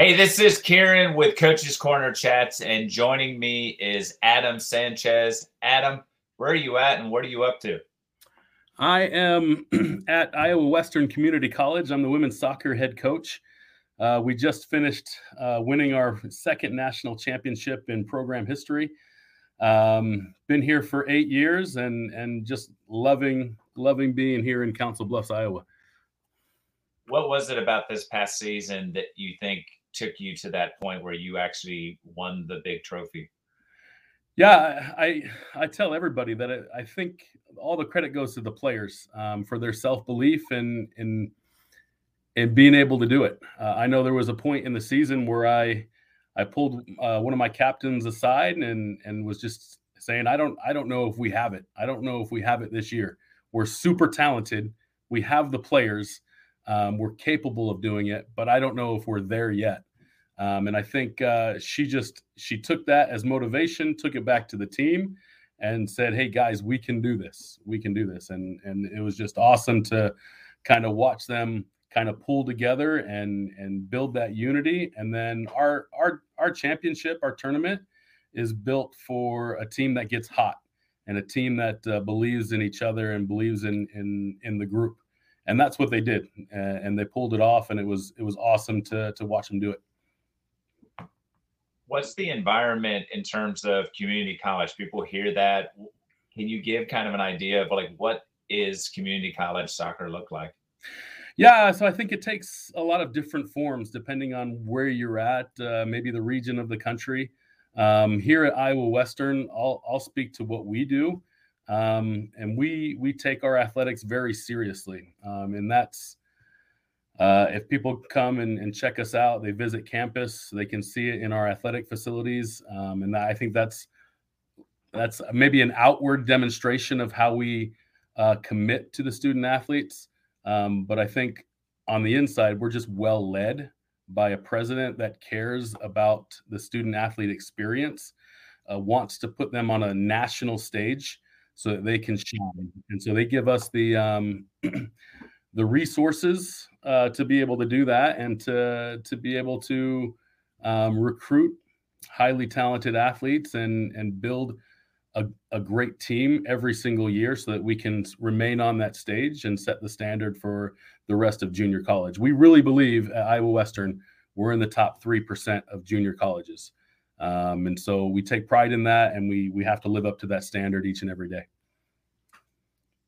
Hey, this is Kieran with Coach's Corner Chats, and joining me is Adam Sanchez. Adam, where are you at and what are you up to? I am at Iowa Western Community College. I'm the women's soccer head coach. Uh, we just finished uh, winning our second national championship in program history. Um, been here for eight years and and just loving loving being here in Council Bluffs, Iowa. What was it about this past season that you think took you to that point where you actually won the big trophy? Yeah, I I tell everybody that I, I think all the credit goes to the players um, for their self belief and and and being able to do it. Uh, I know there was a point in the season where I I pulled uh, one of my captains aside and and was just saying I don't I don't know if we have it. I don't know if we have it this year. We're super talented. We have the players. Um, we're capable of doing it, but I don't know if we're there yet. Um, and I think uh, she just she took that as motivation, took it back to the team, and said, "Hey guys, we can do this. We can do this." And and it was just awesome to kind of watch them kind of pull together and and build that unity. And then our our our championship, our tournament, is built for a team that gets hot and a team that uh, believes in each other and believes in in in the group. And that's what they did, and they pulled it off. And it was it was awesome to to watch them do it what's the environment in terms of community college? People hear that. Can you give kind of an idea of like what is community college soccer look like? Yeah, so I think it takes a lot of different forms depending on where you're at, uh, maybe the region of the country. Um, here at Iowa Western, I'll, I'll speak to what we do, um, and we we take our athletics very seriously, um, and that's uh, if people come and, and, check us out, they visit campus, they can see it in our athletic facilities, um, and I think that's that's maybe an outward demonstration of how we uh, commit to the student athletes. Um, but I think on the inside, we're just well led by a president that cares about the student athlete experience, uh, wants to put them on a national stage so that they can shine, and so they give us the um, the resources uh, to be able to do that and to to be able to um, recruit highly talented athletes and and build a, a great team every single year so that we can remain on that stage and set the standard for the rest of junior college. We really believe at Iowa Western we're in the top three percent of junior colleges, um, and so we take pride in that, and we we have to live up to that standard each and every day.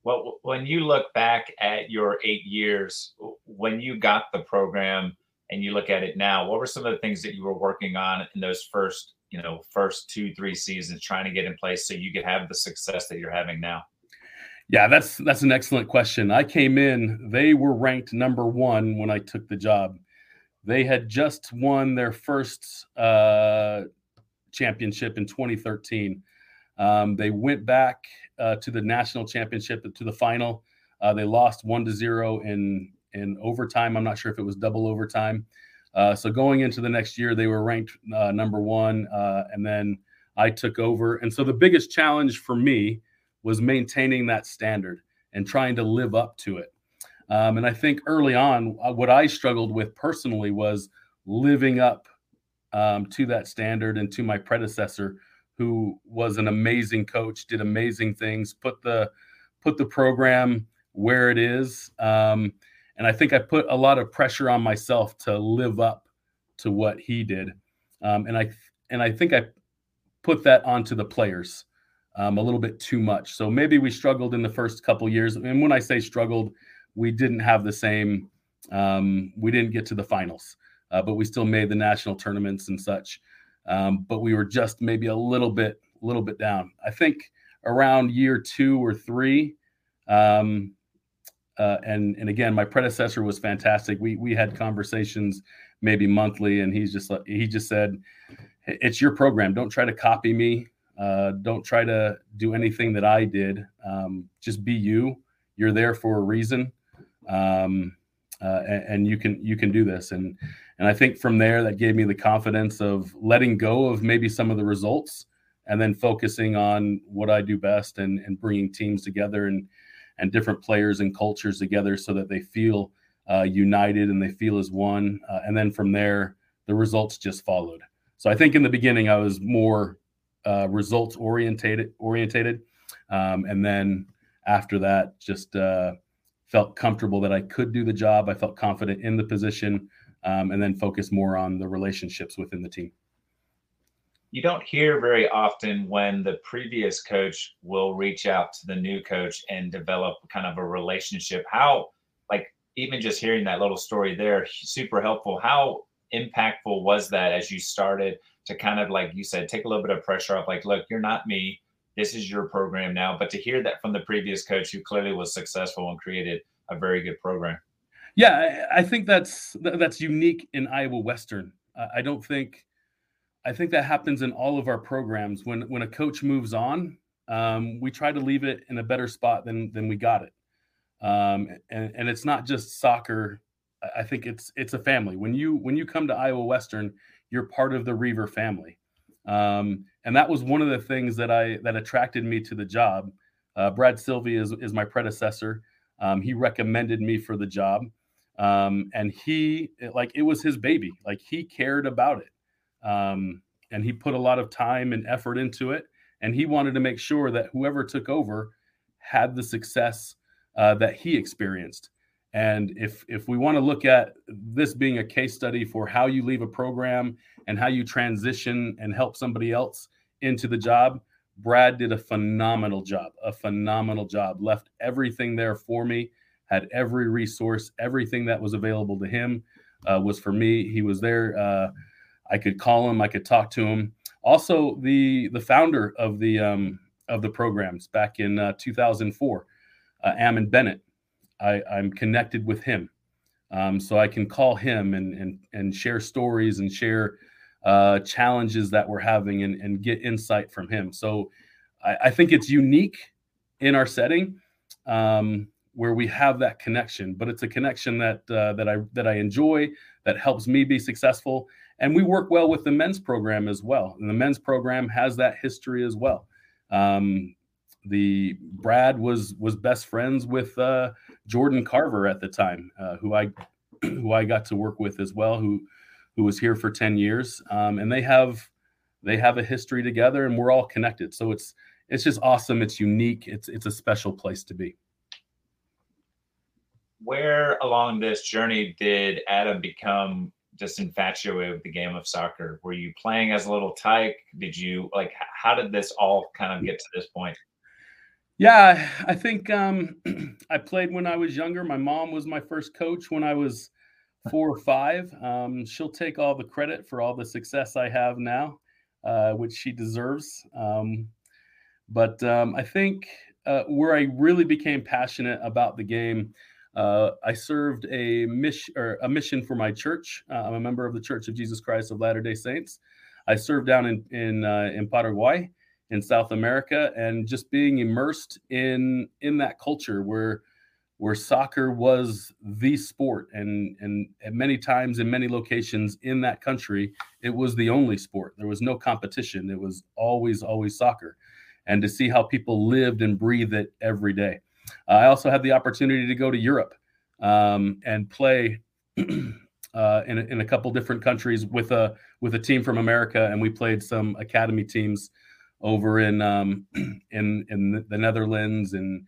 Well, when you look back at your eight years, when you got the program and you look at it now, what were some of the things that you were working on in those first, you know, first two, three seasons trying to get in place so you could have the success that you're having now? Yeah, that's that's an excellent question. I came in, they were ranked number one when I took the job. They had just won their first uh, championship in 2013. Um, they went back uh, to the national championship to the final. Uh, they lost one to zero in in overtime. I'm not sure if it was double overtime. Uh, so going into the next year, they were ranked uh, number one, uh, and then I took over. And so the biggest challenge for me was maintaining that standard and trying to live up to it. Um, and I think early on, uh, what I struggled with personally was living up um, to that standard and to my predecessor who was an amazing coach, did amazing things, put the put the program where it is. Um, and I think I put a lot of pressure on myself to live up to what he did. Um, and I and I think I put that onto the players um, a little bit too much. So maybe we struggled in the first couple years. And when I say struggled, we didn't have the same. Um, we didn't get to the finals, uh, but we still made the national tournaments and such um, but we were just maybe a little bit, a little bit down. I think around year two or three, um, uh, and and again, my predecessor was fantastic. We we had conversations maybe monthly, and he's just he just said, "It's your program. Don't try to copy me. Uh, don't try to do anything that I did. Um, just be you. You're there for a reason." Um, uh, and, and, you can you can do this and and I think from there, that gave me the confidence of letting go of maybe some of the results and then focusing on what I do best and, and bringing teams together and, and different players and cultures together so that they feel uh, united and they feel as one. Uh, and then from there, the results just followed. So I think in the beginning I was more uh, results orientated, orientated, um, and then after that, just uh, felt comfortable that I could do the job. I felt confident in the position, um, and then focus more on the relationships within the team. You don't hear very often when the previous coach will reach out to the new coach and develop kind of a relationship. How, like, even just hearing that little story there, super helpful. How impactful was that as you started to kind of, like you said, take a little bit of pressure off? Like, look, you're not me this is your program now. But to hear that from the previous coach who clearly was successful and created a very good program. Yeah, I think that's that's unique in Iowa Western. I don't think I think that happens in all of our programs. When when a coach moves on, um, we try to leave it in a better spot than than we got it. Um, and, and it's not just soccer. I think it's it's a family. When you when you come to Iowa Western, you're part of the Reiver family. Um, and that was one of the things that I that attracted me to the job. Uh, Brad Sylvie is is my predecessor. Um, he recommended me for the job, um, and he like it was his baby. Like he cared about it, um, and he put a lot of time and effort into it. And he wanted to make sure that whoever took over had the success uh, that he experienced. And if if we want to look at this being a case study for how you leave a program and how you transition and help somebody else into the job, Brad did a phenomenal job, a phenomenal job. Left everything there for me, had every resource, everything that was available to him uh, was for me. He was there. Uh, I could call him, I could talk to him. Also, the the founder of the um, of the programs back in uh, 2004, uh, Ammon Bennett I, I'm connected with him. Um, so I can call him and and and share stories and share uh, challenges that we're having and, and get insight from him. So I, I think it's unique in our setting um, where we have that connection, but it's a connection that uh, that I that I enjoy that helps me be successful. And we work well with the men's program as well. And the men's program has that history as well. Um, the Brad was was best friends with uh, Jordan Carver at the time, uh, who I who I got to work with as well, who who was here for ten years, um, and they have they have a history together, and we're all connected. So it's it's just awesome. It's unique. It's it's a special place to be. Where along this journey did Adam become just infatuated with the game of soccer? Were you playing as a little tyke? Did you like? How did this all kind of get to this point? Yeah, I think um, I played when I was younger. My mom was my first coach when I was four or five. Um, she'll take all the credit for all the success I have now, uh, which she deserves. Um, but um, I think uh, where I really became passionate about the game, uh, I served a mission or a mission for my church. Uh, I'm a member of the Church of Jesus Christ of Latter Day Saints. I served down in in, uh, in Paraguay in South America and just being immersed in in that culture where where soccer was the sport and and many times in many locations in that country it was the only sport there was no competition it was always always soccer and to see how people lived and breathed it every day i also had the opportunity to go to europe um, and play uh, in, in a couple different countries with a with a team from america and we played some academy teams over in um, in in the Netherlands and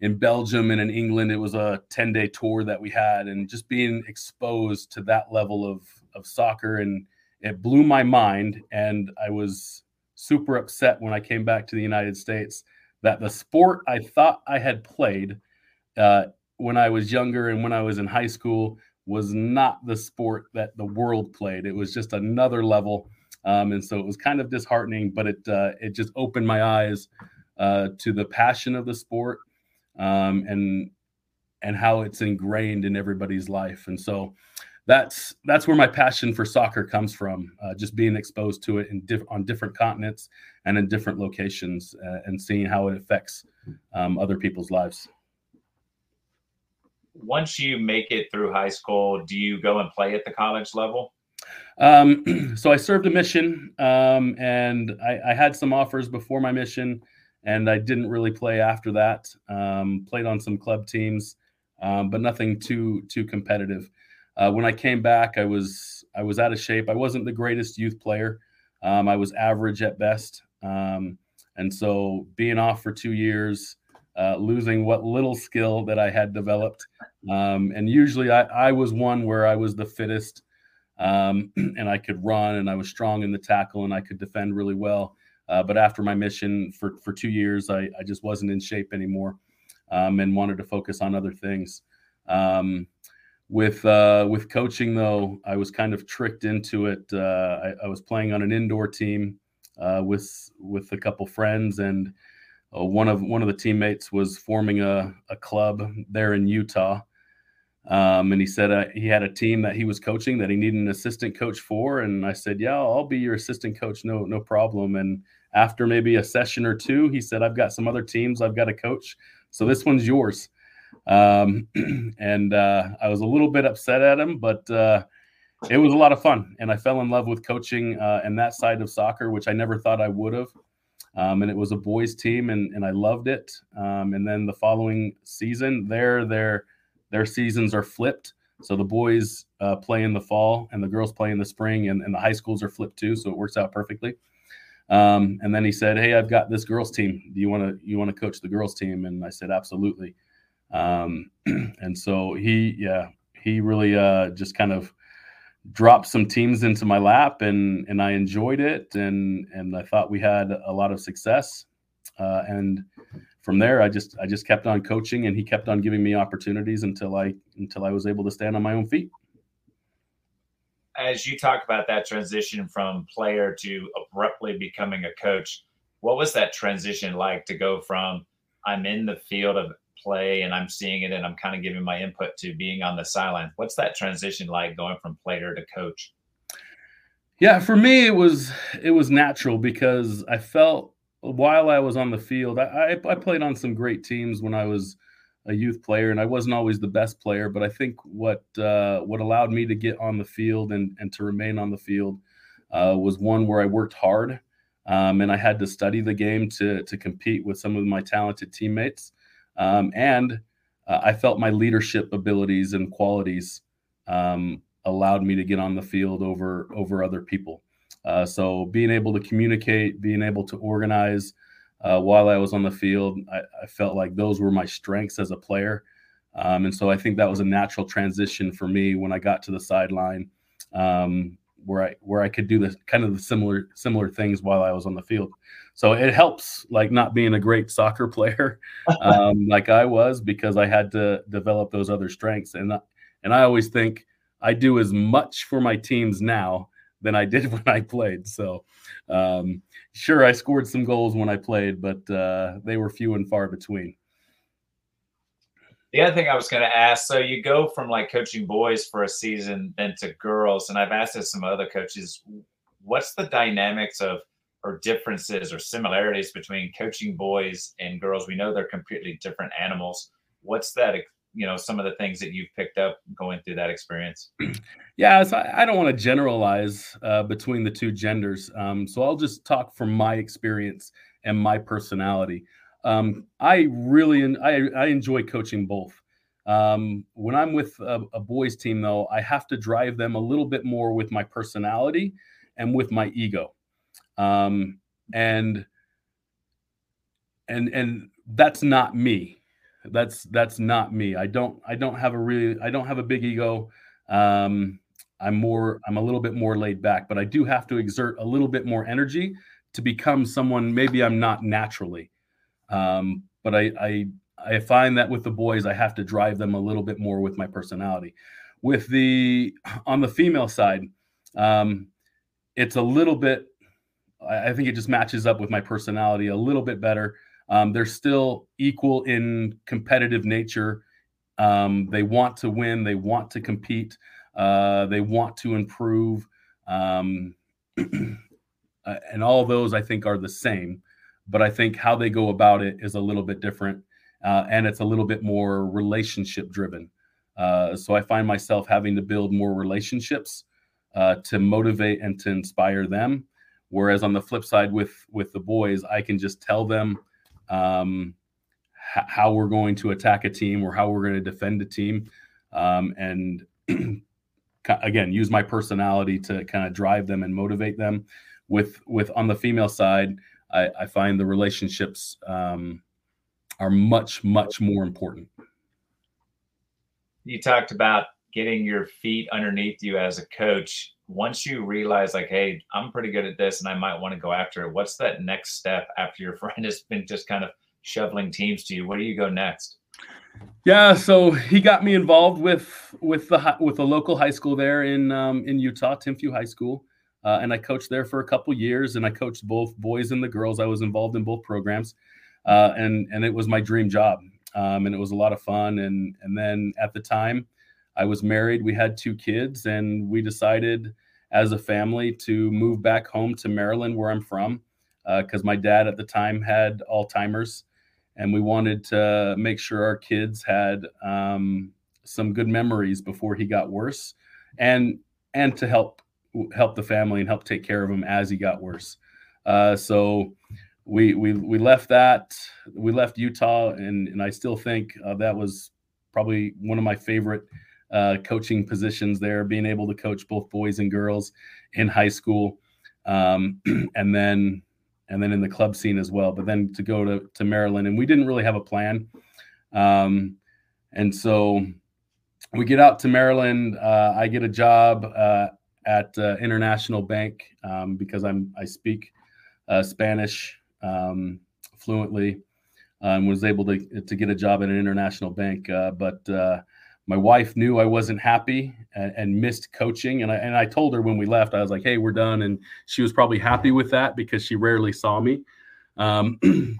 in Belgium and in England. It was a 10 day tour that we had, and just being exposed to that level of of soccer and it blew my mind. And I was super upset when I came back to the United States that the sport I thought I had played uh, when I was younger and when I was in high school was not the sport that the world played. It was just another level. Um, and so it was kind of disheartening, but it uh, it just opened my eyes uh, to the passion of the sport um, and and how it's ingrained in everybody's life. And so that's that's where my passion for soccer comes from. Uh, just being exposed to it in diff- on different continents and in different locations, uh, and seeing how it affects um, other people's lives. Once you make it through high school, do you go and play at the college level? Um, so I served a mission, um, and I, I, had some offers before my mission, and I didn't really play after that. Um, played on some club teams, um, but nothing too too competitive. Uh, when I came back, I was I was out of shape. I wasn't the greatest youth player. Um, I was average at best, um, and so being off for two years, uh, losing what little skill that I had developed, um, and usually I, I, was one where I was the fittest, um, and I could run, and I was strong in the tackle, and I could defend really well. Uh, but after my mission for for two years, I, I just wasn't in shape anymore, um, and wanted to focus on other things. With uh, with coaching, though, I was kind of tricked into it. Uh, I, I, was playing on an indoor team uh, with with a couple friends, and uh, one of one of the teammates was forming a, a club there in Utah. Um, and he said uh, he had a team that he was coaching that he needed an assistant coach for, and I said, "Yeah, I'll be your assistant coach, no no problem." And after maybe a session or two, he said, "I've got some other teams I've got to coach, so this one's yours." Um, and uh, I was a little bit upset at him, but uh, it was a lot of fun. And I fell in love with coaching uh, and that side of soccer, which I never thought I would have. Um, and it was a boys' team, and, and I loved it. Um, and then the following season, their their their seasons are flipped. So the boys uh, play in the fall, and the girls play in the spring, and, and the high schools are flipped too. So it works out perfectly. Um, and then he said, "Hey, I've got this girls' team. Do you want to you want to coach the girls' team?" And I said, "Absolutely." Um, and so he, yeah, he really uh, just kind of dropped some teams into my lap, and and I enjoyed it, and and I thought we had a lot of success. Uh, and from there, I just I just kept on coaching, and he kept on giving me opportunities until I until I was able to stand on my own feet. As you talk about that transition from player to abruptly becoming a coach, what was that transition like to go from I'm in the field of play and I'm seeing it and I'm kind of giving my input to being on the sideline. What's that transition like going from player to coach? Yeah, for me it was it was natural because I felt while I was on the field, I, I, I played on some great teams when I was a youth player, and I wasn't always the best player. But I think what uh, what allowed me to get on the field and and to remain on the field uh, was one where I worked hard, um, and I had to study the game to to compete with some of my talented teammates. Um, and uh, I felt my leadership abilities and qualities um, allowed me to get on the field over over other people. Uh, so being able to communicate, being able to organize uh, while I was on the field, I, I, felt like those were my strengths as a player. Um, and so I think that was a natural transition for me when I got to the sideline, um, where I where I could do the kind of the similar similar things while I was on the field. So it helps like not being a great soccer player um, like i was because i had to develop those other strengths. And and i always think i do as much for my teams now than i did when i played. So um, sure i scored some goals when i played but uh, they were few and far between the other thing I was going to ask, so you go from like coaching boys for a season, then to girls, and I've asked this some other coaches. What's the dynamics of or differences or similarities between coaching boys and girls? We know they're completely different animals. What's that? You know, some of the things that you've picked up going through that experience. Yeah, so I don't want to generalize uh, between the two genders. Um, so I'll just talk from my experience and my personality. Um, I really I, I enjoy coaching both. Um, when I'm with a, a, boys team, though, I have to drive them a little bit more with my personality and with my ego. Um, and and and that's not me. That's that's not me. I don't i don't have a really i don't have a big ego. Um i'm more i'm a little bit more laid back but i do have to exert a little bit more energy to become someone maybe i'm not naturally um but i i i find that with the boys i have to drive them a little bit more with my personality with the on the female side um it's a little bit I, think it just matches up with my personality a little bit better. Um, they're still equal in competitive nature. Um, they want to win. They want to compete. Uh, they want to improve. Um, uh, and all those I think are the same, but I think how they go about it is a little bit different, uh, and it's a little bit more relationship driven. Uh, so I find myself having to build more relationships uh, to motivate and to inspire them. Whereas on the flip side with with the boys, I can just tell them um, h- how we're going to attack a team or how we're going to defend a team, um, and again use my personality to kind of drive them and motivate them. With with on the female side, I, I find the relationships um, are much much more important. You talked about getting your feet underneath you as a coach. Once you realize, like, hey, I'm pretty good at this, and I might want to go after it. What's that next step after your friend has been just kind of shoveling teams to you? Where do you go next? Yeah, so he got me involved with with the with a local high school there in um, in Utah, Timpview High School, uh, and I coached there for a couple years. And I coached both boys and the girls. I was involved in both programs, uh, and and it was my dream job, um, and it was a lot of fun. And and then at the time, I was married. We had two kids, and we decided as a family to move back home to Maryland, where I'm from, because uh, my dad at the time had Alzheimer's and we wanted to make sure our kids had um, some good memories before he got worse, and and to help help the family and help take care of him as he got worse. Uh, so we we we left that we left Utah, and and I still think uh, that was probably one of my favorite uh, coaching positions there, being able to coach both boys and girls in high school, um, and then and then in the club scene as well. But then to go to, to Maryland, and we didn't really have a plan. Um, and so we get out to Maryland. Uh, I get a job uh, at uh, International Bank um, because I'm I speak uh, Spanish um, fluently. and was able to to get a job at an international bank, uh, but uh, my wife knew I wasn't happy and, and, missed coaching. And I, and I told her when we left, I was like, hey, we're done. And she was probably happy with that because she rarely saw me. Um,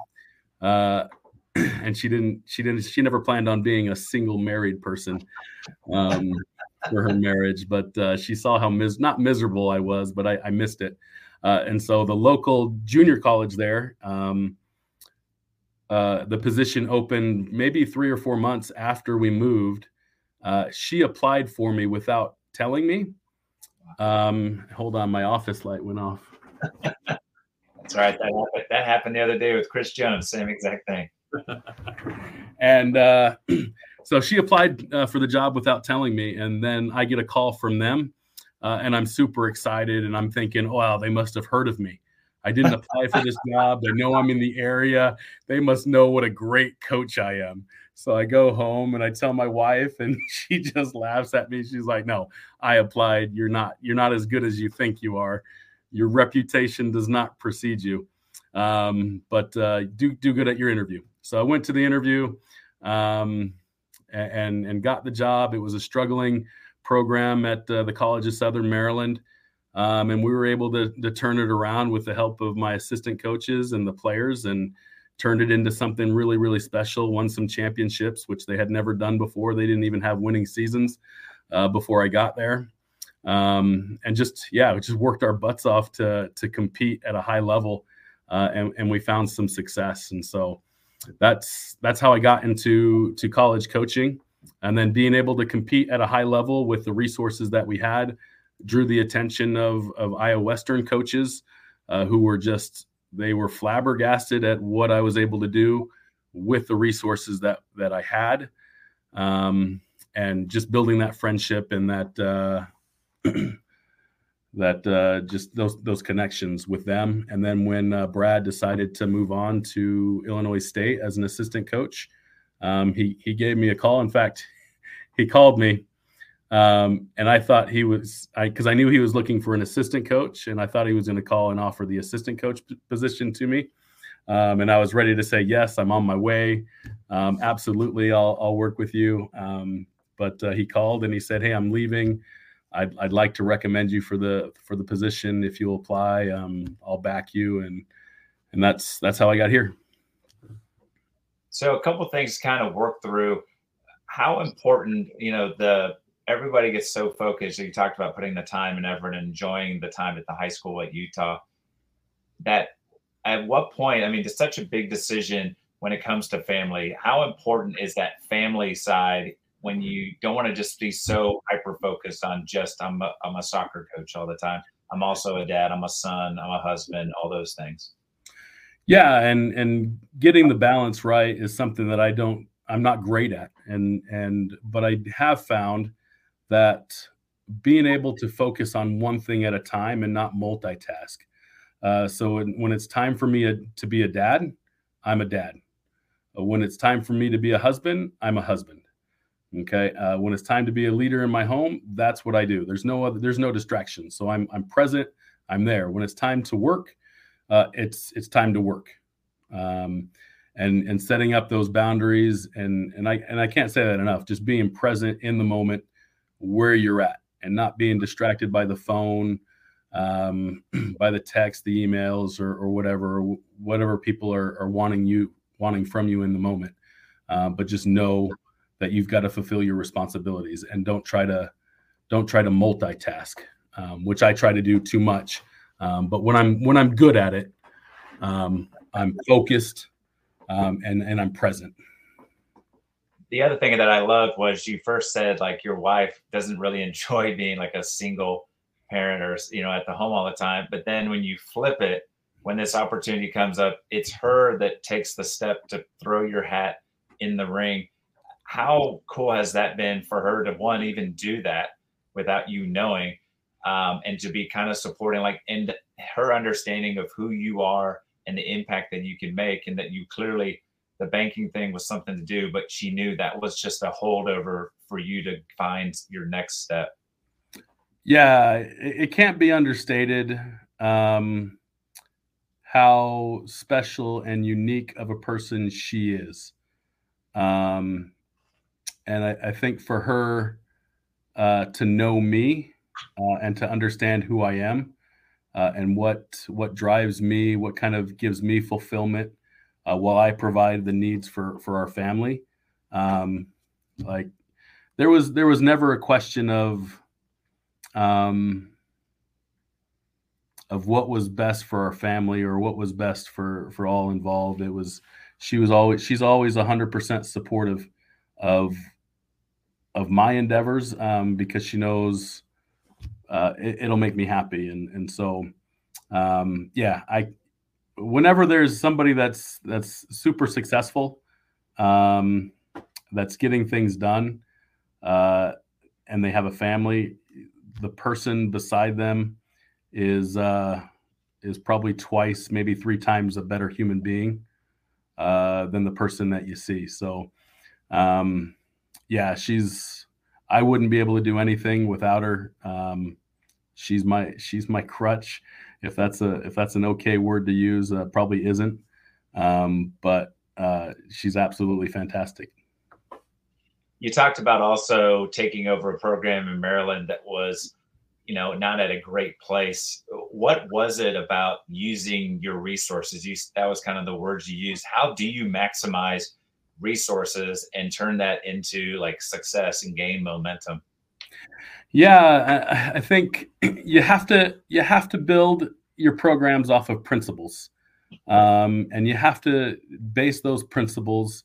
uh, and she didn't, she didn't, she never planned on being a single married person um, for her marriage. But uh, she saw how mis- not miserable I was, but I, I missed it. Uh, and so the local junior college there, um, uh, the position opened maybe three or four months after we moved uh, she applied for me without telling me. Um, hold on, my office light went off. That's right. That happened, that happened the other day with Chris Jones. Same exact thing. and uh, so she applied uh, for the job without telling me, and then I get a call from them, uh, and I'm super excited, and I'm thinking, wow, they must have heard of me. I didn't apply for this job. They know I'm in the area. They must know what a great coach I am. So I go home and I tell my wife, and she just laughs at me. She's like, "No, I applied. You're not. You're not as good as you think you are. Your reputation does not precede you. Um, but uh, do do good at your interview." So I went to the interview, um, and and got the job. It was a struggling program at uh, the College of Southern Maryland. Um, and we were able to, to turn it around with the help of my assistant coaches and the players and turned it into something really, really special, won some championships, which they had never done before. They didn't even have winning seasons uh, before I got there. Um, and just, yeah, we just worked our butts off to, to compete at a high level. Uh, and, and we found some success. And so that's, that's how I got into, to college coaching. And then being able to compete at a high level with the resources that we had drew the attention of, of Iowa Western coaches uh, who were just they were flabbergasted at what I was able to do with the resources that that I had, um, and just building that friendship and that uh, that uh, just those those connections with them. And then when uh, Brad decided to move on to Illinois State as an assistant coach, um, he he gave me a call. In fact, he called me um, and I thought he was, I because I knew he was looking for an assistant coach, and I thought he was going to call and offer the assistant coach position to me. Um, and I was ready to say yes, I'm on my way. Um, absolutely, I'll, I'll work with you. Um, but uh, he called and he said, "Hey, I'm leaving. I'd, I'd like to recommend you for the for the position. If you'll apply, um, I'll back you." And and that's that's how I got here. So a couple things to kind of work through. How important, you know, the everybody gets so focused. You talked about putting the time and effort and enjoying the time at the high school at Utah. That at what point, I mean, it's such a big decision when it comes to family. How important is that family side when you don't want to just be so hyper focused on just I'm a, I'm a soccer coach all the time. I'm also a dad. I'm a son. I'm a husband. All those things. Yeah, and and getting the balance right is something that I don't. I'm not great at, and and but I have found that being able to focus on one thing at a time and not multitask. Uh, so when it's time for me to be a dad, I'm a dad. Uh, when it's time for me to be a husband, I'm a husband. Okay. Uh, when it's time to be a leader in my home, that's what I do. There's no other. There's no distraction. So I'm I'm present. I'm there. When it's time to work, uh, it's it's time to work. Um, and and setting up those boundaries and and I and I can't say that enough. Just being present in the moment where you're at and not being distracted by the phone, um, by the text, the emails, or, or whatever, whatever people are, are wanting you wanting from you in the moment. Uh, but just know that you've got to fulfill your responsibilities and don't try to don't try to multitask, um, which I try to do too much. Um, but when I'm when I'm good at it, um, I'm focused um, and and I'm present the other thing that I loved was you first said like your wife doesn't really enjoy being like a single parent or you know at the home all the time. But then when you flip it, when this opportunity comes up, it's her that takes the step to throw your hat in the ring. How cool has that been for her to one even do that without you knowing, um, and to be kind of supporting like and her understanding of who you are and the impact that you can make, and that you clearly the banking thing was something to do, but she knew that was just a holdover for you to find your next step. Yeah, it can't be understated um, how special and unique of a person she is. Um, and I, I, think for her uh, to know me uh, and to understand who I am uh, and what what drives me, what kind of gives me fulfillment, uh, while I provide the needs for for our family. Um, like there was there was never a question of um, of what was best for our family or what was best for for all involved. It was she was always she's always hundred percent supportive of of my endeavors um, because she knows uh, it, will make me happy and and so um, yeah I whenever there's somebody that's that's super successful, um, that's getting things done, uh, and they have a family, the person beside them is uh, is probably twice, maybe three times a better human being uh, than the person that you see. So, um, yeah, she's. I wouldn't be able to do anything without her. Um, she's my she's my crutch if that's a if that's an okay word to use, uh, probably isn't. Um, but uh, she's absolutely fantastic. You talked about also taking over a program in Maryland that was, you know, not at a great place. What was it about using your resources? You that was kind of the words you used. How do you maximize resources and turn that into like success and gain momentum? Yeah, I, think you have to you have to build your programs off of principles, um, and you have to base those principles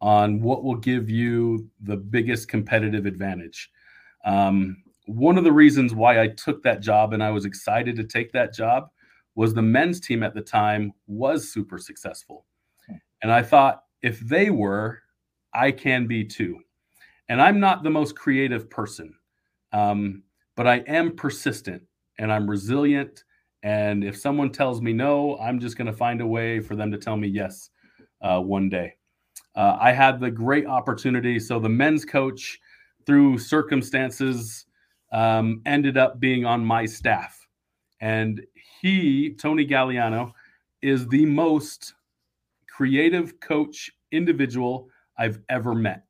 on what will give you the biggest competitive advantage. Um, one of the reasons why I took that job and I was excited to take that job was the men's team at the time was super successful. And I thought if they were, I can be too. And I'm not the most creative person. Um, but I am persistent and I'm resilient. And if someone tells me no, I'm just going to find a way for them to tell me yes uh, one day. Uh, I had the great opportunity. So the men's coach, through circumstances, um, ended up being on my staff. And he, Tony Galliano, is the most creative coach individual I've ever met.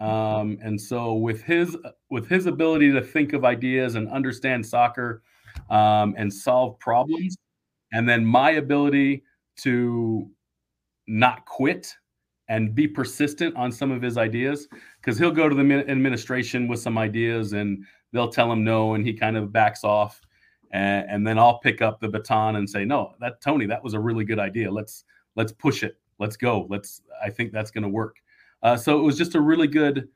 Um, and so with his with his ability to think of ideas and understand soccer um, and solve problems, and then my ability to not quit and be persistent on some of his ideas because he'll go to the administration with some ideas and they'll tell him no and he kind of backs off and, and, then i'll pick up the baton and say no that tony that was a really good idea let's let's push it let's go let's i think that's going to work uh, so it was just a really good,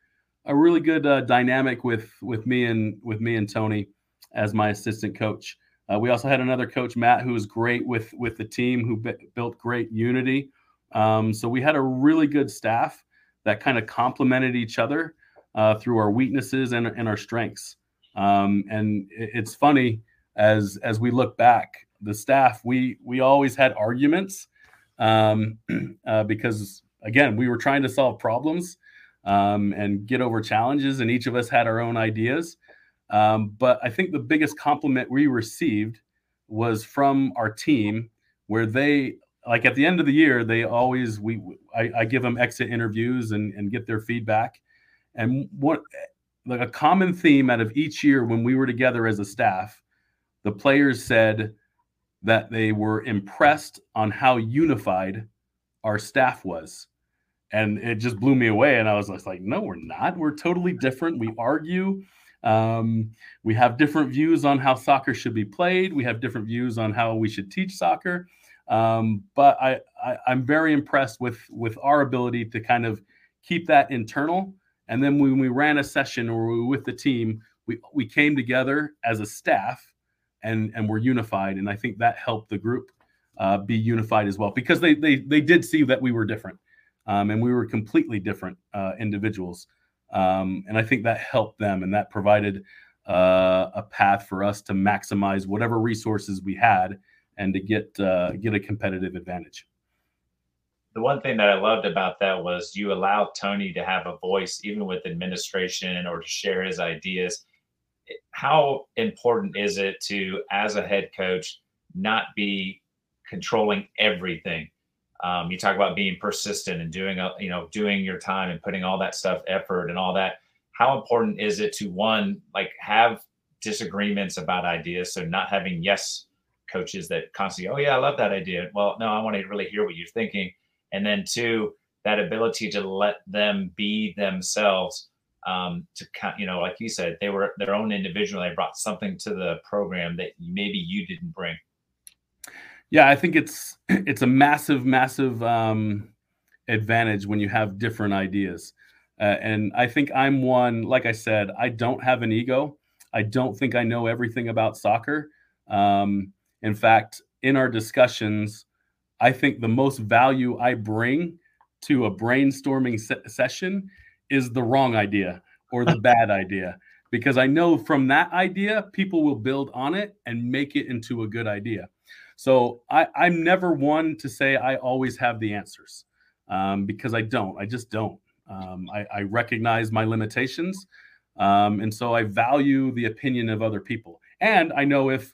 a really good uh, dynamic with with me and with me and Tony as my assistant coach. Uh, we also had another coach, Matt, who was great with with the team, who b- built great unity. Um, so we had a really good staff that kind of complemented each other uh, through our weaknesses and, and our strengths. Um, and it's funny as as we look back, the staff we we always had arguments um, uh, because again we were trying to solve problems um, and get over challenges, and each of us had our own ideas. Um, but I think the biggest compliment we received was from our team, where they like at the end of the year they always we I, I give them exit interviews and and get their feedback, and what like a common theme out of each year when we were together as a staff, the players said that they were impressed on how unified our staff was. And it just blew me away. And I was like, no, we're not. We're totally different. We argue. Um, we have different views on how soccer should be played. We have different views on how we should teach soccer. Um, but I, I, I'm very impressed with with our ability to kind of keep that internal and then when we ran a session or we were with the team, we, we came together as a staff and, and we're unified. And I think that helped the group uh, be unified as well because they, they, they did see that we were different um, and we were completely different uh, individuals. Um, and I think that helped them and that provided uh, a path for us to maximize whatever resources we had and to get uh, get a competitive advantage the one thing that I loved about that was you allowed Tony to have a voice, even with administration or to share his ideas. How important is it to, as a head coach, not be controlling everything? Um, you talk about being persistent and doing, a, you know, doing your time and putting all that stuff, effort and all that. How important is it to one, like have disagreements about ideas? So not having yes coaches that constantly, oh yeah, I love that idea. Well, no, I want to really hear what you're thinking and then two that ability to let them be themselves um, to kind, you know like you said they were their own individual they brought something to the program that maybe you didn't bring. Yeah i think it's it's a massive massive um, advantage when you have different ideas. Uh, and i think i'm one like i said i don't have an ego. I don't think i know everything about soccer. Um, in fact in our discussions I think the most value I bring to a brainstorming se- session is the wrong idea or the bad idea because I know from that idea people will build on it and make it into a good idea. So I, am never one to say I always have the answers um, because I don't. I just don't. Um, I, I, recognize my limitations, um, and so I value the opinion of other people. And I know if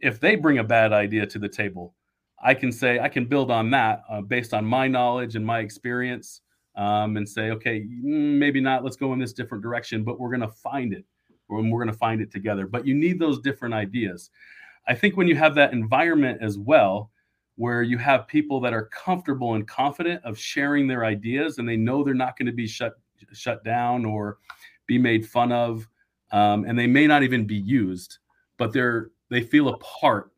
if they bring a bad idea to the table, I can say I can build on that uh, based on my knowledge and my experience, um, and say, okay, mm, maybe not. Let's go in this different direction, but we're going to find it, or we're going to find it together. But you need those different ideas. I think when you have that environment as well, where you have people that are comfortable and confident of sharing their ideas, and they know they're not going to be shut shut down or be made fun of, um, and they may not even be used, but they're they feel a part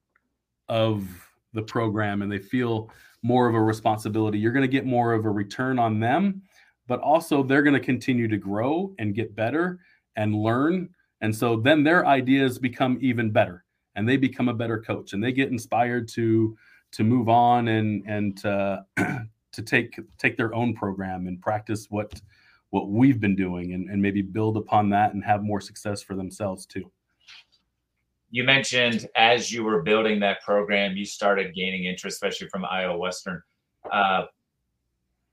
of the program and they feel more of a responsibility, you're going to get more of a return on them, but also they're going to continue to grow and get better and learn. And so then their ideas become even better and they become a better coach and they get inspired to to move on and and to, to take take their own program and practice what what we've been doing and, and maybe build upon that and have more success for themselves too you mentioned as you were building that program, you started gaining interest, especially from Iowa Western. Uh,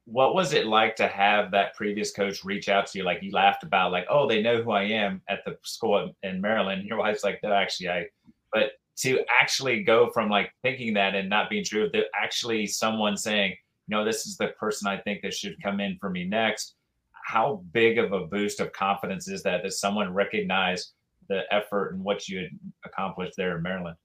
what was it like to have that previous coach reach out to you? Like you laughed about, like, oh, they know who I am at the school in Maryland. Your wife's like, no, actually, I. But to actually go from like thinking that and not being true, that actually someone saying, no, this is the person I think that should come in for me next. How big of a boost of confidence is that that someone recognized the effort and what you had accomplished there in Maryland.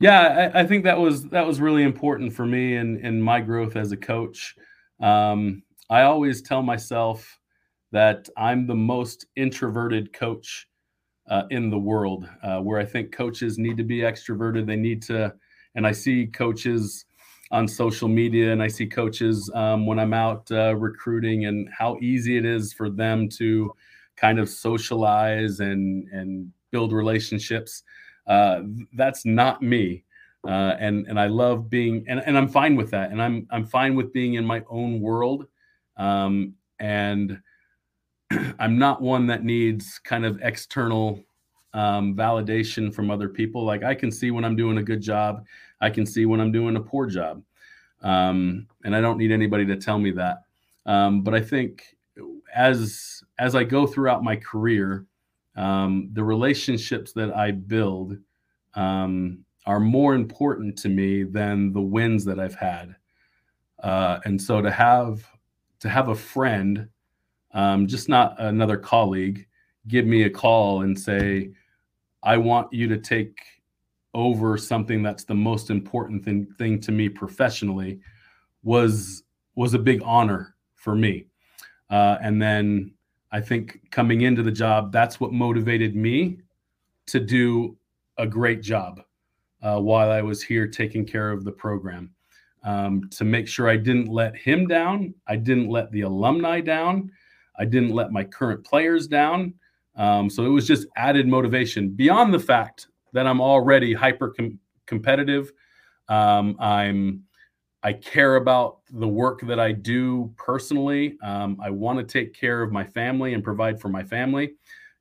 Yeah, I, I, think that was that was really important for me and in, in my growth as a coach. Um, I always tell myself that I'm the most introverted coach uh, in the world. Uh, where I think coaches need to be extroverted. They need to, and I see coaches on social media, and I see coaches um, when I'm out uh, recruiting, and how easy it is for them to kind of socialize and and build relationships. Uh, that's not me. Uh, and and I love being and, and I'm fine with that. And I'm I'm fine with being in my own world. Um, and I'm not one that needs kind of external um, validation from other people. Like I can see when I'm doing a good job, I can see when I'm doing a poor job, um, and I don't need anybody to tell me that. Um, but I think as as I go throughout my career, um, the relationships that I build um, are more important to me than the wins that I've had. Uh, and so to have to have a friend, um, just not another colleague, give me a call and say, "I want you to take over something that's the most important thing, thing to me professionally," was was a big honor for me. Uh, and then I think coming into the job, that's what motivated me to do a great job uh, while I was here taking care of the program. Um, to make sure I didn't let him down, I didn't let the alumni down, I didn't let my current players down. Um, so it was just added motivation beyond the fact that I'm already hyper com- competitive. Um, I'm I care about the work that I do personally. Um, I want to take care of my family and provide for my family.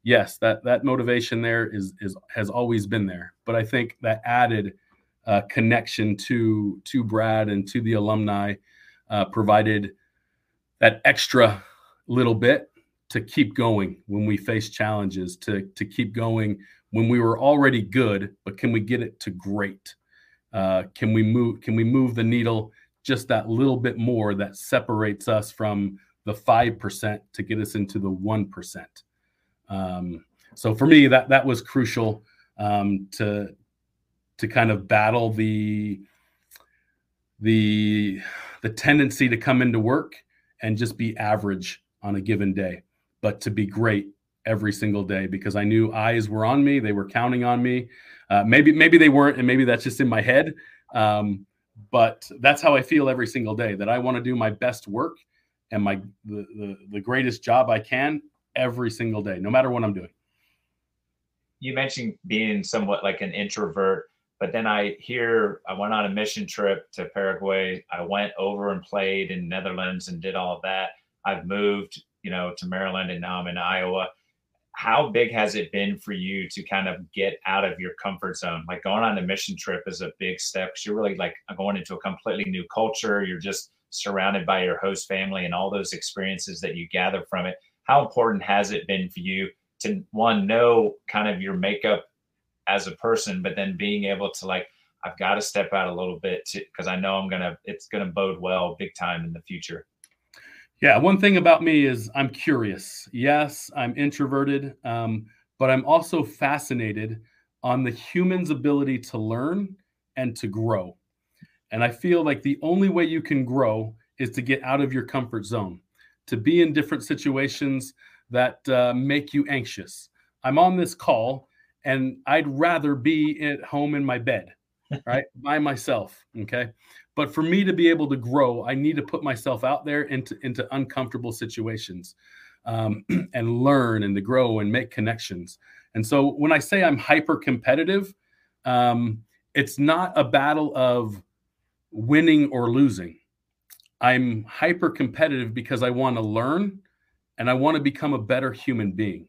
Yes, that that motivation there is is has always been there. But I think that added uh, connection to to Brad and to the alumni uh, provided that extra little bit to keep going when we face challenges. To to keep going when we were already good, but can we get it to great? Uh, can we move? Can we move the needle just that little bit more that separates us from the five percent to get us into the one percent? Um, so for me, that that was crucial um, to to kind of battle the the the tendency to come into work and just be average on a given day, but to be great every single day because I knew eyes were on me. They were counting on me. Uh, maybe maybe they weren't, and maybe that's just in my head. Um, but that's how I feel every single day. That I want to do my best work and my the, the the greatest job I can every single day, no matter what I'm doing. You mentioned being somewhat like an introvert, but then I hear I went on a mission trip to Paraguay. I went over and played in Netherlands and did all of that. I've moved, you know, to Maryland and now I'm in Iowa how big has it been for you to kind of get out of your comfort zone? Like going on a mission trip is a big step because you're really like going into a completely new culture. You're just surrounded by your host family and all those experiences that you gather from it. How important has it been for you to one know kind of your makeup as a person, but then being able to like, I've got to step out a little bit because I know I'm gonna, it's gonna bode well big time in the future. Yeah, one thing about me is I'm curious. Yes, I'm introverted, um, but I'm also fascinated on the human's ability to learn and to grow. And I feel like the only way you can grow is to get out of your comfort zone, to be in different situations that uh, make you anxious. I'm on this call and I'd rather be at home in my bed, right, by myself. Okay. But for me to be able to grow, I need to put myself out there into, into uncomfortable situations um, and learn and to grow and make connections. And so when I say I'm hyper competitive, um, it's not a battle of winning or losing. I'm hyper competitive because I want to learn and I want to become a better human being.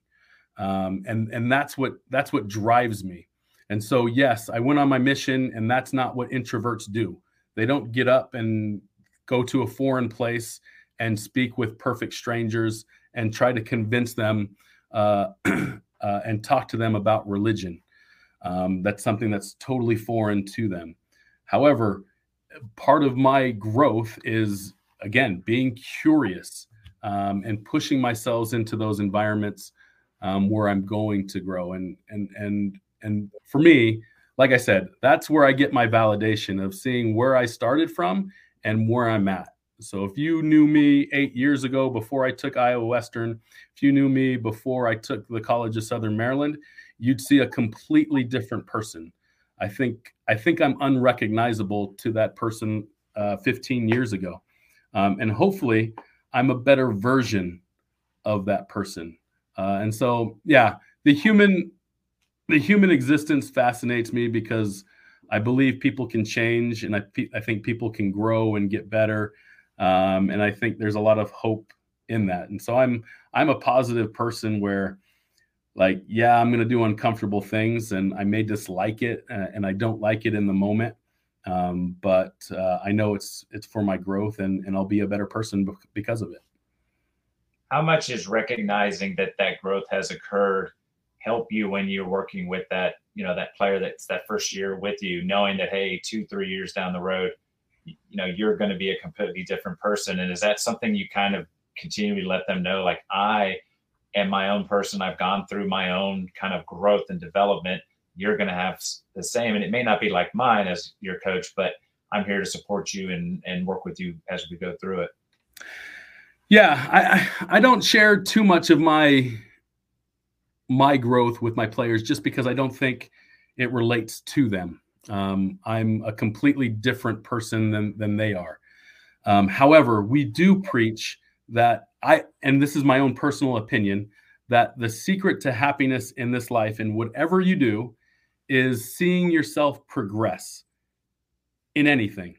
Um, and and that's what that's what drives me. And so yes, I went on my mission, and that's not what introverts do. They don't get up and go to a foreign place and speak with perfect strangers and try to convince them uh, uh, and talk to them about religion. Um, that's something that's totally foreign to them. However, part of my growth is again being curious um, and pushing myself into those environments um, where I'm going to grow. And and and and for me, like I said, that's where I get my validation of seeing where I started from and where I'm at. So if you knew me eight years ago before I took Iowa Western, if you knew me before I took the College of Southern Maryland, you'd see a completely different person. I think I think I'm unrecognizable to that person uh, 15 years ago, um, and hopefully I'm a better version of that person. Uh, and so, yeah, the human the human existence fascinates me because I believe people can change, and I I think people can grow and get better, um, and I think there's a lot of hope in that. And so I'm I'm a positive person where like yeah, I'm going to do uncomfortable things and I may dislike it uh, and I don't like it in the moment. Um, but uh, I know it's it's for my growth and and I'll be a better person because of it. How much is recognizing that that growth has occurred help you when you're working with that you know that player that's that first year with you knowing that hey two three years down the road you know you're going to be a completely different person. And is that something you kind of continually let them know like i am my own person. I've gone through my own kind of growth and development. You're going to have the same. And it may not be like mine as your coach but i'm here to support you and and work with you as we go through it. Yeah i i don't share too much of my my growth with my players just because I don't think it relates to them. Um, I'm a completely different person than than they are. Um, however, we do preach that I, and this is my own personal opinion, that the secret to happiness in this life and whatever you do is seeing yourself progress in anything.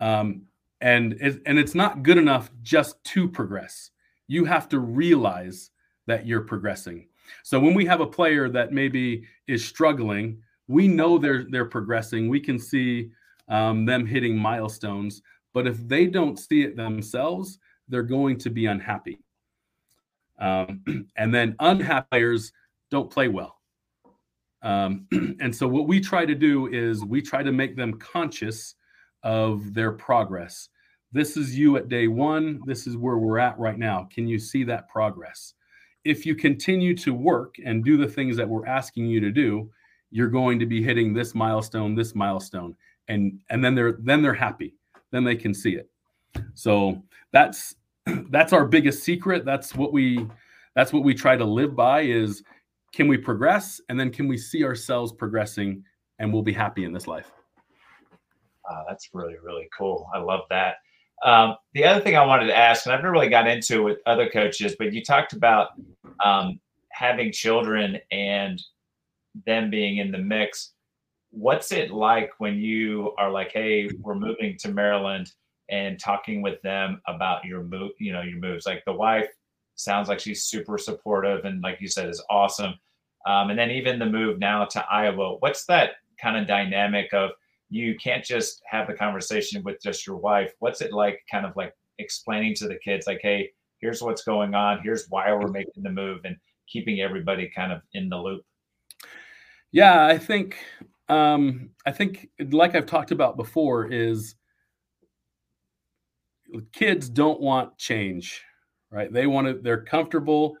Um, and it, and it's not good enough just to progress. You have to realize that you're progressing. So when we have a player that maybe is struggling, we know they're they're progressing. We can see um, them hitting milestones. But if they don't see it themselves, they're going to be unhappy. Um, and then unhappy players don't play well. Um, and so what we try to do is we try to make them conscious of their progress. This is you at day one. This is where we're at right now. Can you see that progress? If you continue to work and do the things that we're asking you to do, you're going to be hitting this milestone, this milestone, and and then they're then they're happy. Then they can see it. So that's that's our biggest secret. That's what we that's what we try to live by is can we progress and then can we see ourselves progressing and we'll be happy in this life. Uh, that's really really cool. I love that. Um, the other thing I wanted to ask, and I've never really got into with other coaches, but you talked about um, having children and them being in the mix. What's it like when you are like, "Hey, we're moving to Maryland," and talking with them about your move, you know, your moves? Like the wife sounds like she's super supportive, and like you said, is awesome. Um, and then even the move now to Iowa. What's that kind of dynamic of? You can't just have the conversation with just your wife. What's it like, kind of like explaining to the kids, like, hey, here's what's going on, here's why we're making the move, and keeping everybody kind of in the loop? Yeah, I think, um, I think, like I've talked about before, is kids don't want change, right? They want to, they're comfortable,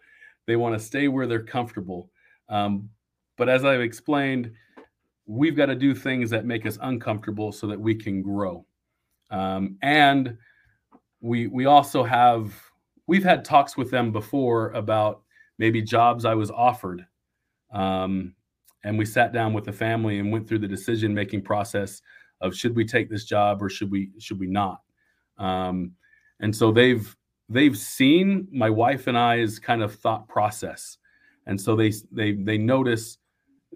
they want to stay where they're comfortable. Um, but as I've explained, we've got to do things that make us uncomfortable so that we can grow. Um, and we we also have we've had talks with them before about maybe jobs I was offered. Um, and we sat down with the family and went through the decision making process of should we take this job or should we should we not um, and so they've they've seen my wife and i's kind of thought process and so they they they notice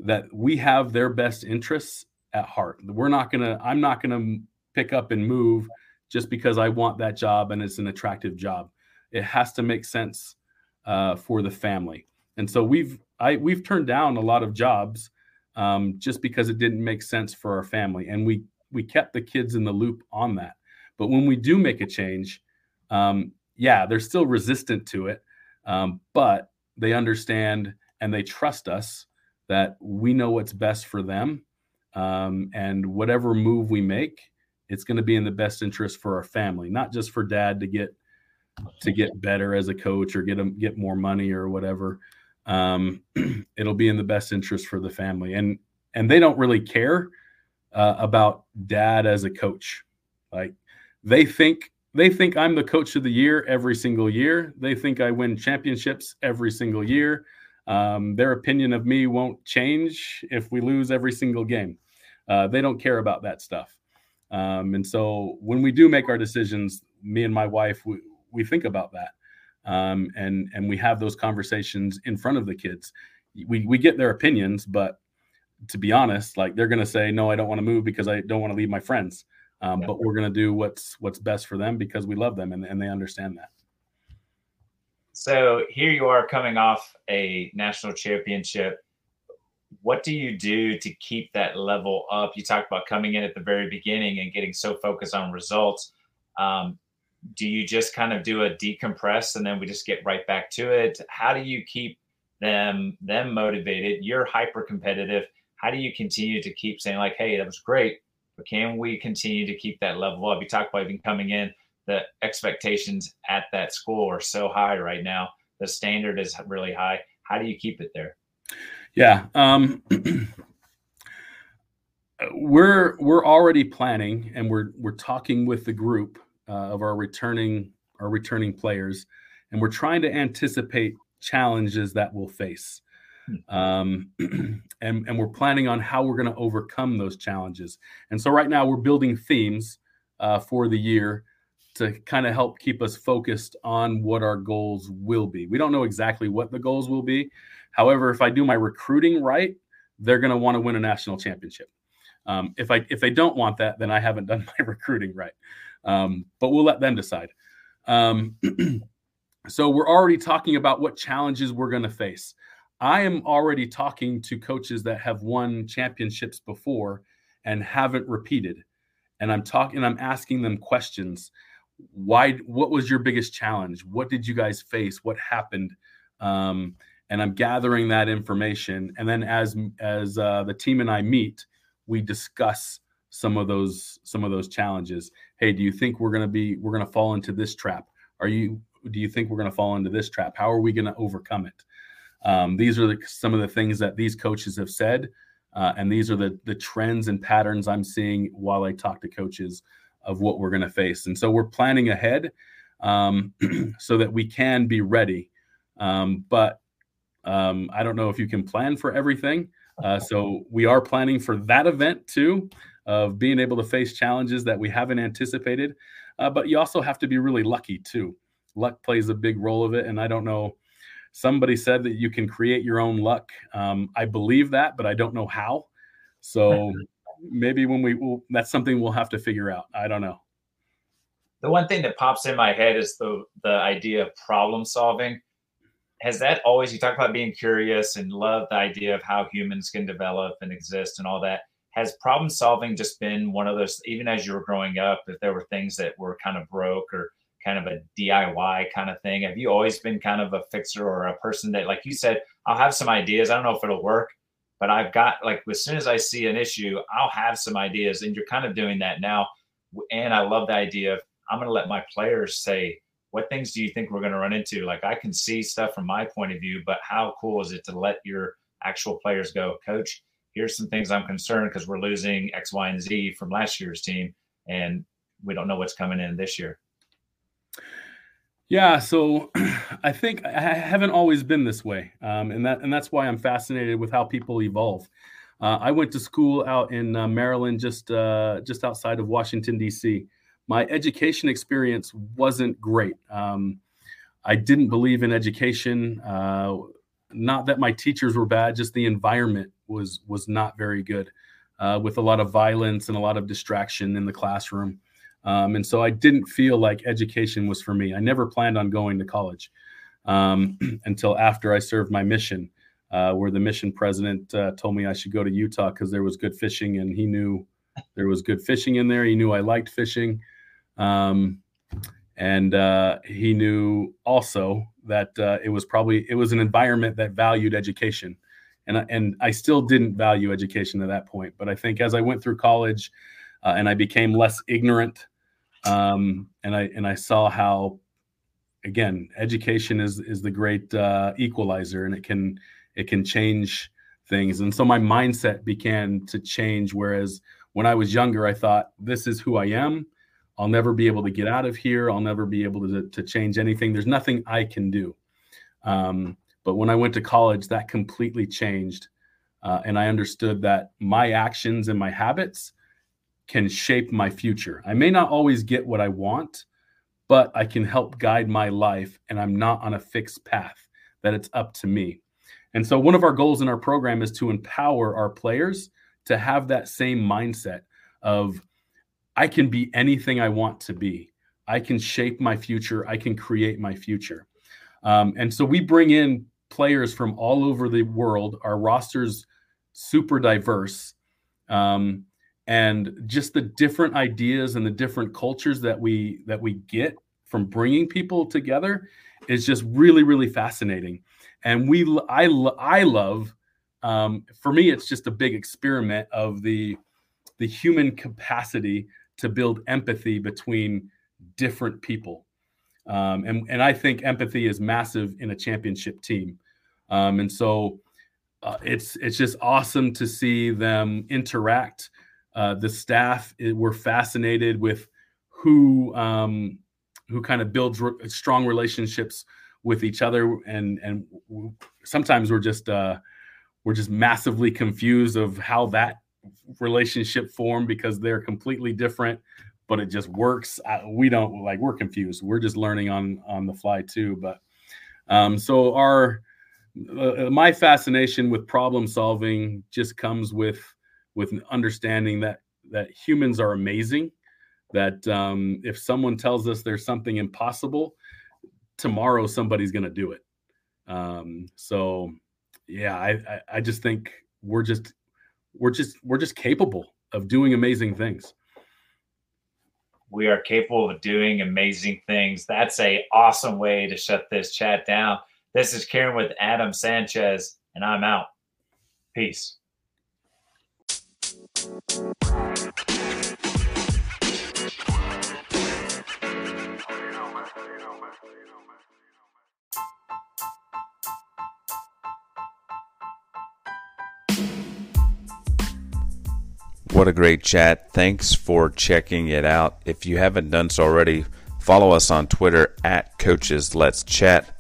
that we have their best interests at heart. We're not going to, I'm not going to pick up and move just because I want that job and it's an attractive job. It has to make sense uh, for the family. And so we've, I, we've turned down a lot of jobs um, just because it didn't make sense for our family. And we, we kept the kids in the loop on that. But when we do make a change, um, yeah, they're still resistant to it, um, but they understand and they trust us that we know what's best for them. Um, and whatever move we make, it's going to be in the best interest for our family, not just for dad to get to get better as a coach or get him get more money or whatever. Um, it'll be in the best interest for the family, and and they don't really care uh, about dad as a coach. Like they think they think I'm the coach of the year every single year. They think I win championships every single year. Um, their opinion of me won't change if we lose every single game. Uh, they don't care about that stuff. Um, and so when we do make our decisions, me and my wife, we, we think about that. Um, and, and we have those conversations in front of the kids. We, we get their opinions, but to be honest, like they're going to say, no, I don't want to move because I don't want to leave my friends. Um. But we're going to do what's what's best for them because we love them and, and they understand that. So here you are coming off a national championship. What do you do to keep that level up? You talked about coming in at the very beginning and getting so focused on results. Um, do you just kind of do a decompress and then we just get right back to it? How do you keep them them motivated? You're hyper competitive. How do you continue to keep saying like, "Hey, that was great," but can we continue to keep that level up? You talked about even coming in the expectations at that school are so high right now. The standard is really high. How do you keep it there? Yeah. Um, we're we're already planning and we're we're talking with the group uh, of our returning our returning players and we're trying to anticipate challenges that we'll face hmm. um, and, and we're planning on how we're going to overcome those challenges and so right now we're building themes uh, for the year to kind of help keep us focused on what our goals will be. We don't know exactly what the goals will be. However, if I do my recruiting right, they're going to want to win a national championship. Um, if I if they don't want that, then I haven't done my recruiting right. Um, but we'll let them decide. Um, so we're already talking about what challenges we're going to face. I am already talking to coaches that have won championships before and haven't repeated, and I'm talking. And I'm asking them questions why what was your biggest challenge? What did you guys face? What happened? Um, and i'm gathering that information. And then as as uh, the team and i meet we discuss some of those some of those challenges. Hey do you think we're going to be we're going to fall into this trap? Are you do you think we're going to fall into this trap? How are we going to overcome it? Um, these are the, some of the things that these coaches have said uh, and these are the the trends and patterns i'm seeing while i talk to coaches of what we're going to face. And so we're planning ahead um, so that we can be ready. Um, but um, I don't know if you can plan for everything. Uh, so we are planning for that event too, of being able to face challenges that we haven't anticipated. Uh, but you also have to be really lucky too. Luck plays a big role of it. And I don't know. Somebody said that you can create your own luck. Um, I believe that, but I don't know how. So maybe when we will, that's something we'll have to figure out. I don't know. The one thing that pops in my head is the the idea of problem solving. Has that always you talk about being curious and love the idea of how humans can develop and exist and all that? Has problem solving just been one of those even as you were growing up, if there were things that were kind of broke or kind of a DIY kind of thing? Have you always been kind of a fixer or a person that, like you said, I'll have some ideas. I don't know if it'll work, but I've got like as soon as I see an issue, I'll have some ideas, and you're kind of doing that now. And I love the idea of I'm going to let my players say, what things do you think we're going to run into? Like I can see stuff from my point of view, but how cool is it to let your actual players go, coach? Here's some things I'm concerned because we're losing X, Y, and Z from last year's team, and we don't know what's coming in this year. Yeah, so I think I haven't always been this way, um, and that and that's why I'm fascinated with how people evolve. Uh, I went to school out in uh, Maryland, just uh, just outside of Washington D.C. My education experience wasn't great. Um, I didn't believe in education. Uh, not that my teachers were bad, just the environment was was not very good, uh, with a lot of violence and a lot of distraction in the classroom. Um, and so I didn't feel like education was for me. I never planned on going to college um, until after I served my mission, uh, where the mission president uh, told me I should go to Utah because there was good fishing, and he knew there was good fishing in there. He knew I liked fishing, um, and uh, he knew also that uh, it was probably it was an environment that valued education. And I, and I still didn't value education at that point, but I think as I went through college, uh, and I became less ignorant um, and I and I saw how again education is is the great uh, equalizer, and it can it can change things. And so my mindset began to change. Whereas when I was younger, I thought this is who I am. I'll never be able to get out of here. I'll never be able to, to change anything. There's nothing I can do. Um, but when I went to college, that completely changed. Uh, and I understood that my actions and my habits can shape my future. I may not always get what I want, but I can help guide my life and I'm not on a fixed path, that it's up to me. And so, one of our goals in our program is to empower our players to have that same mindset of I can be anything I want to be. I can shape my future. I can create my future. Um, and so we bring in players from all over the world. Our roster's super diverse. Um, and just the different ideas and the different cultures that we that we get from bringing people together is just really really fascinating. And we i i love um, for me it's just a big experiment of the the human capacity to build empathy between different people. Um, and and i think empathy is massive in a championship team. Um, and so uh, it's it's just awesome to see them interact uh, the staff were fascinated with who um, who kind of builds re- strong relationships with each other and and sometimes we're just uh we're just massively confused of how that relationship formed because they're completely different but it just works. I, we don't like we're confused. We're just learning on on the fly too but um so our uh, my fascination with problem solving just comes with with an understanding that that humans are amazing that um, if someone tells us there's something impossible, tomorrow somebody's going to do it. Um, so, yeah, I, I, I just think we're just we're just we're just capable of doing amazing things. We are capable of doing amazing things. That's a awesome way to shut this chat down. This is Karen with Adam Sanchez, and I'm out. Peace. What a great chat. Thanks for checking it out. If you haven't done so already, follow us on Twitter at Coaches Let's Chat.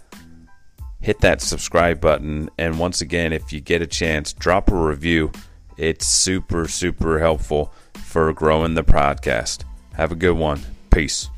Hit that subscribe button. And once again, if you get a chance, drop a review. It's super, super helpful for growing the podcast. Have a good one. Peace.